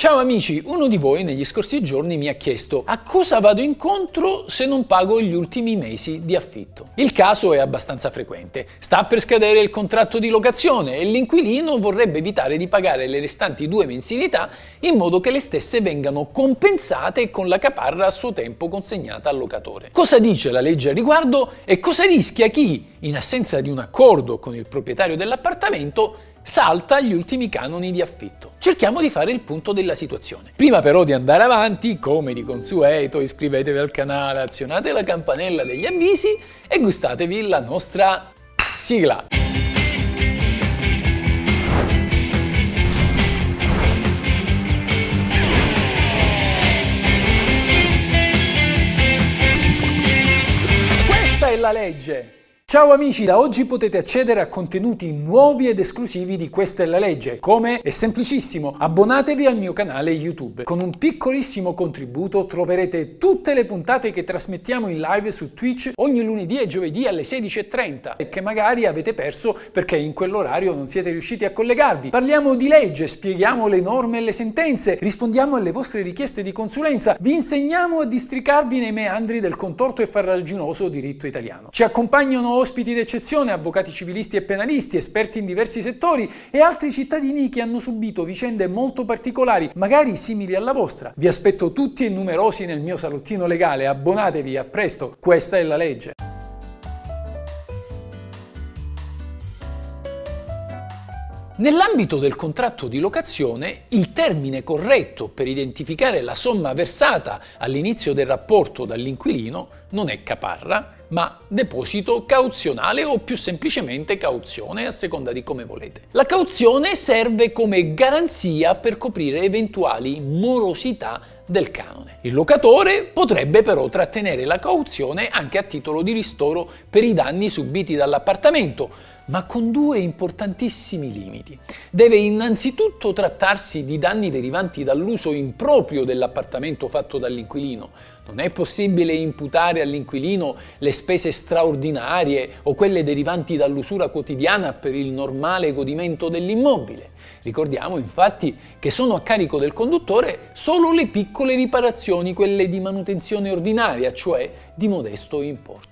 Ciao amici, uno di voi negli scorsi giorni mi ha chiesto a cosa vado incontro se non pago gli ultimi mesi di affitto. Il caso è abbastanza frequente. Sta per scadere il contratto di locazione e l'inquilino vorrebbe evitare di pagare le restanti due mensilità in modo che le stesse vengano compensate con la caparra a suo tempo consegnata al locatore. Cosa dice la legge a riguardo e cosa rischia chi, in assenza di un accordo con il proprietario dell'appartamento, salta gli ultimi canoni di affitto. Cerchiamo di fare il punto della situazione. Prima però di andare avanti, come di consueto, iscrivetevi al canale, azionate la campanella degli avvisi e gustatevi la nostra sigla. Questa è la legge. Ciao amici, da oggi potete accedere a contenuti nuovi ed esclusivi di Questa è la legge. Come? È semplicissimo, abbonatevi al mio canale YouTube. Con un piccolissimo contributo troverete tutte le puntate che trasmettiamo in live su Twitch ogni lunedì e giovedì alle 16.30 e che magari avete perso perché in quell'orario non siete riusciti a collegarvi. Parliamo di legge, spieghiamo le norme e le sentenze, rispondiamo alle vostre richieste di consulenza, vi insegniamo a districarvi nei meandri del contorto e farraginoso diritto italiano. Ci accompagnano ospiti d'eccezione, avvocati civilisti e penalisti, esperti in diversi settori e altri cittadini che hanno subito vicende molto particolari, magari simili alla vostra. Vi aspetto tutti e numerosi nel mio salottino legale, abbonatevi, a presto, questa è la legge. Nell'ambito del contratto di locazione, il termine corretto per identificare la somma versata all'inizio del rapporto dall'inquilino non è caparra, ma deposito cauzionale o più semplicemente cauzione a seconda di come volete. La cauzione serve come garanzia per coprire eventuali morosità del canone. Il locatore potrebbe però trattenere la cauzione anche a titolo di ristoro per i danni subiti dall'appartamento, ma con due importantissimi limiti. Deve innanzitutto trattarsi di danni derivanti dall'uso improprio dell'appartamento fatto dall'inquilino. Non è possibile imputare all'inquilino le spese straordinarie o quelle derivanti dall'usura quotidiana per il normale godimento dell'immobile. Ricordiamo infatti che sono a carico del conduttore solo le piccole riparazioni, quelle di manutenzione ordinaria, cioè di modesto importo.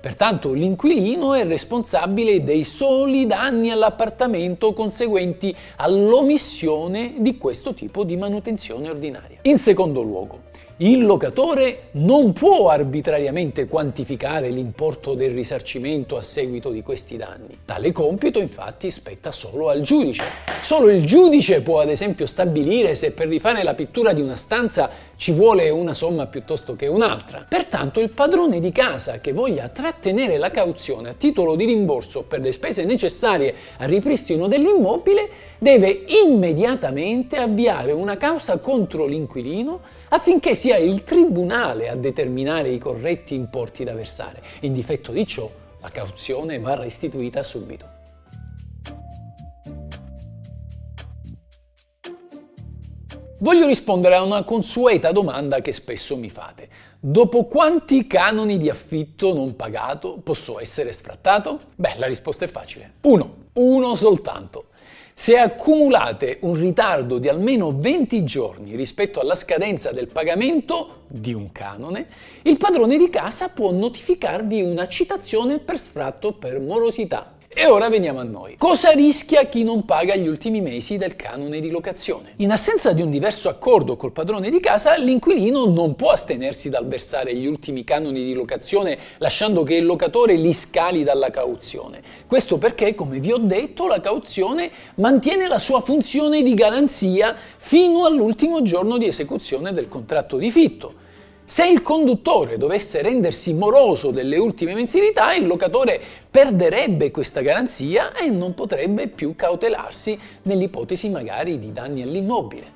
Pertanto l'inquilino è responsabile dei soli danni all'appartamento conseguenti all'omissione di questo tipo di manutenzione ordinaria. In secondo luogo, il locatore non può arbitrariamente quantificare l'importo del risarcimento a seguito di questi danni. Tale compito infatti spetta solo al giudice. Solo il giudice può ad esempio stabilire se per rifare la pittura di una stanza ci vuole una somma piuttosto che un'altra. Pertanto il padrone di casa che voglia trattenere la cauzione a titolo di rimborso per le spese necessarie al ripristino dell'immobile deve immediatamente avviare una causa contro l'inquilino affinché sia il tribunale a determinare i corretti importi da versare. In difetto di ciò, la cauzione va restituita subito. Voglio rispondere a una consueta domanda che spesso mi fate. Dopo quanti canoni di affitto non pagato posso essere sfrattato? Beh, la risposta è facile. Uno, uno soltanto. Se accumulate un ritardo di almeno 20 giorni rispetto alla scadenza del pagamento di un canone, il padrone di casa può notificarvi una citazione per sfratto per morosità e ora veniamo a noi. Cosa rischia chi non paga gli ultimi mesi del canone di locazione? In assenza di un diverso accordo col padrone di casa, l'inquilino non può astenersi dal versare gli ultimi canoni di locazione lasciando che il locatore li scali dalla cauzione. Questo perché, come vi ho detto, la cauzione mantiene la sua funzione di garanzia fino all'ultimo giorno di esecuzione del contratto di fitto. Se il conduttore dovesse rendersi moroso delle ultime mensilità, il locatore perderebbe questa garanzia e non potrebbe più cautelarsi nell'ipotesi magari di danni all'immobile.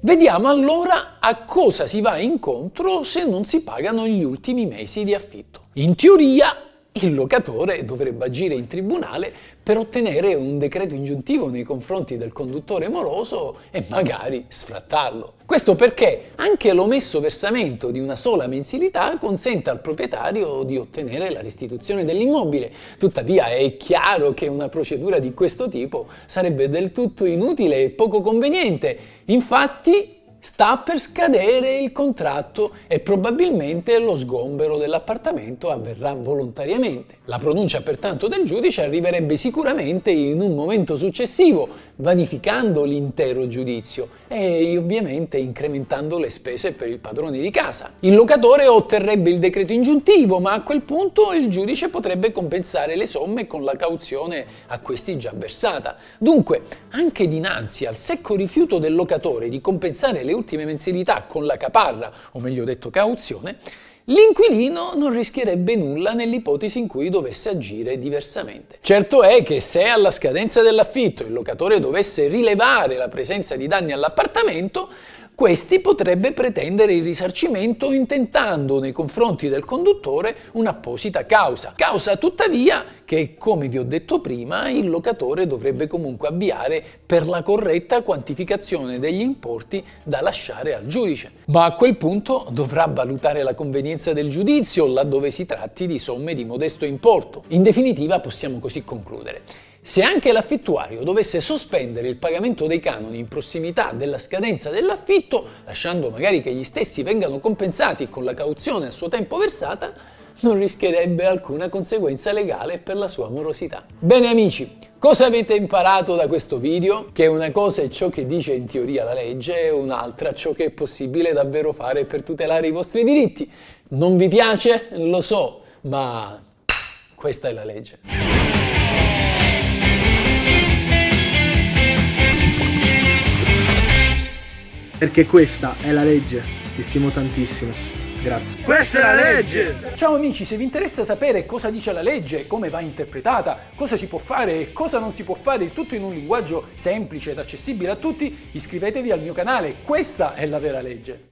Vediamo allora a cosa si va incontro se non si pagano gli ultimi mesi di affitto. In teoria il locatore dovrebbe agire in tribunale per ottenere un decreto ingiuntivo nei confronti del conduttore moroso e magari sfrattarlo. Questo perché anche l'omesso versamento di una sola mensilità consente al proprietario di ottenere la restituzione dell'immobile. Tuttavia è chiaro che una procedura di questo tipo sarebbe del tutto inutile e poco conveniente. Infatti sta per scadere il contratto e probabilmente lo sgombero dell'appartamento avverrà volontariamente. La pronuncia pertanto del giudice arriverebbe sicuramente in un momento successivo, vanificando l'intero giudizio e ovviamente incrementando le spese per il padrone di casa. Il locatore otterrebbe il decreto ingiuntivo, ma a quel punto il giudice potrebbe compensare le somme con la cauzione a questi già versata. Dunque, anche dinanzi al secco rifiuto del locatore di compensare le ultime mensilità con la caparra, o meglio detto cauzione, l'inquilino non rischierebbe nulla nell'ipotesi in cui dovesse agire diversamente. Certo è che se alla scadenza dell'affitto il locatore dovesse rilevare la presenza di danni all'appartamento, questi potrebbe pretendere il risarcimento intentando nei confronti del conduttore un'apposita causa. Causa tuttavia che, come vi ho detto prima, il locatore dovrebbe comunque avviare per la corretta quantificazione degli importi da lasciare al giudice. Ma a quel punto dovrà valutare la convenienza del giudizio laddove si tratti di somme di modesto importo. In definitiva possiamo così concludere. Se anche l'affittuario dovesse sospendere il pagamento dei canoni in prossimità della scadenza dell'affitto, lasciando magari che gli stessi vengano compensati con la cauzione a suo tempo versata, non rischierebbe alcuna conseguenza legale per la sua morosità. Bene amici, cosa avete imparato da questo video? Che una cosa è ciò che dice in teoria la legge e un'altra ciò che è possibile davvero fare per tutelare i vostri diritti. Non vi piace? Lo so, ma questa è la legge. Perché questa è la legge. Ti stimo tantissimo. Grazie. Questa è la legge! Ciao amici, se vi interessa sapere cosa dice la legge, come va interpretata, cosa si può fare e cosa non si può fare, il tutto in un linguaggio semplice ed accessibile a tutti, iscrivetevi al mio canale. Questa è la vera legge.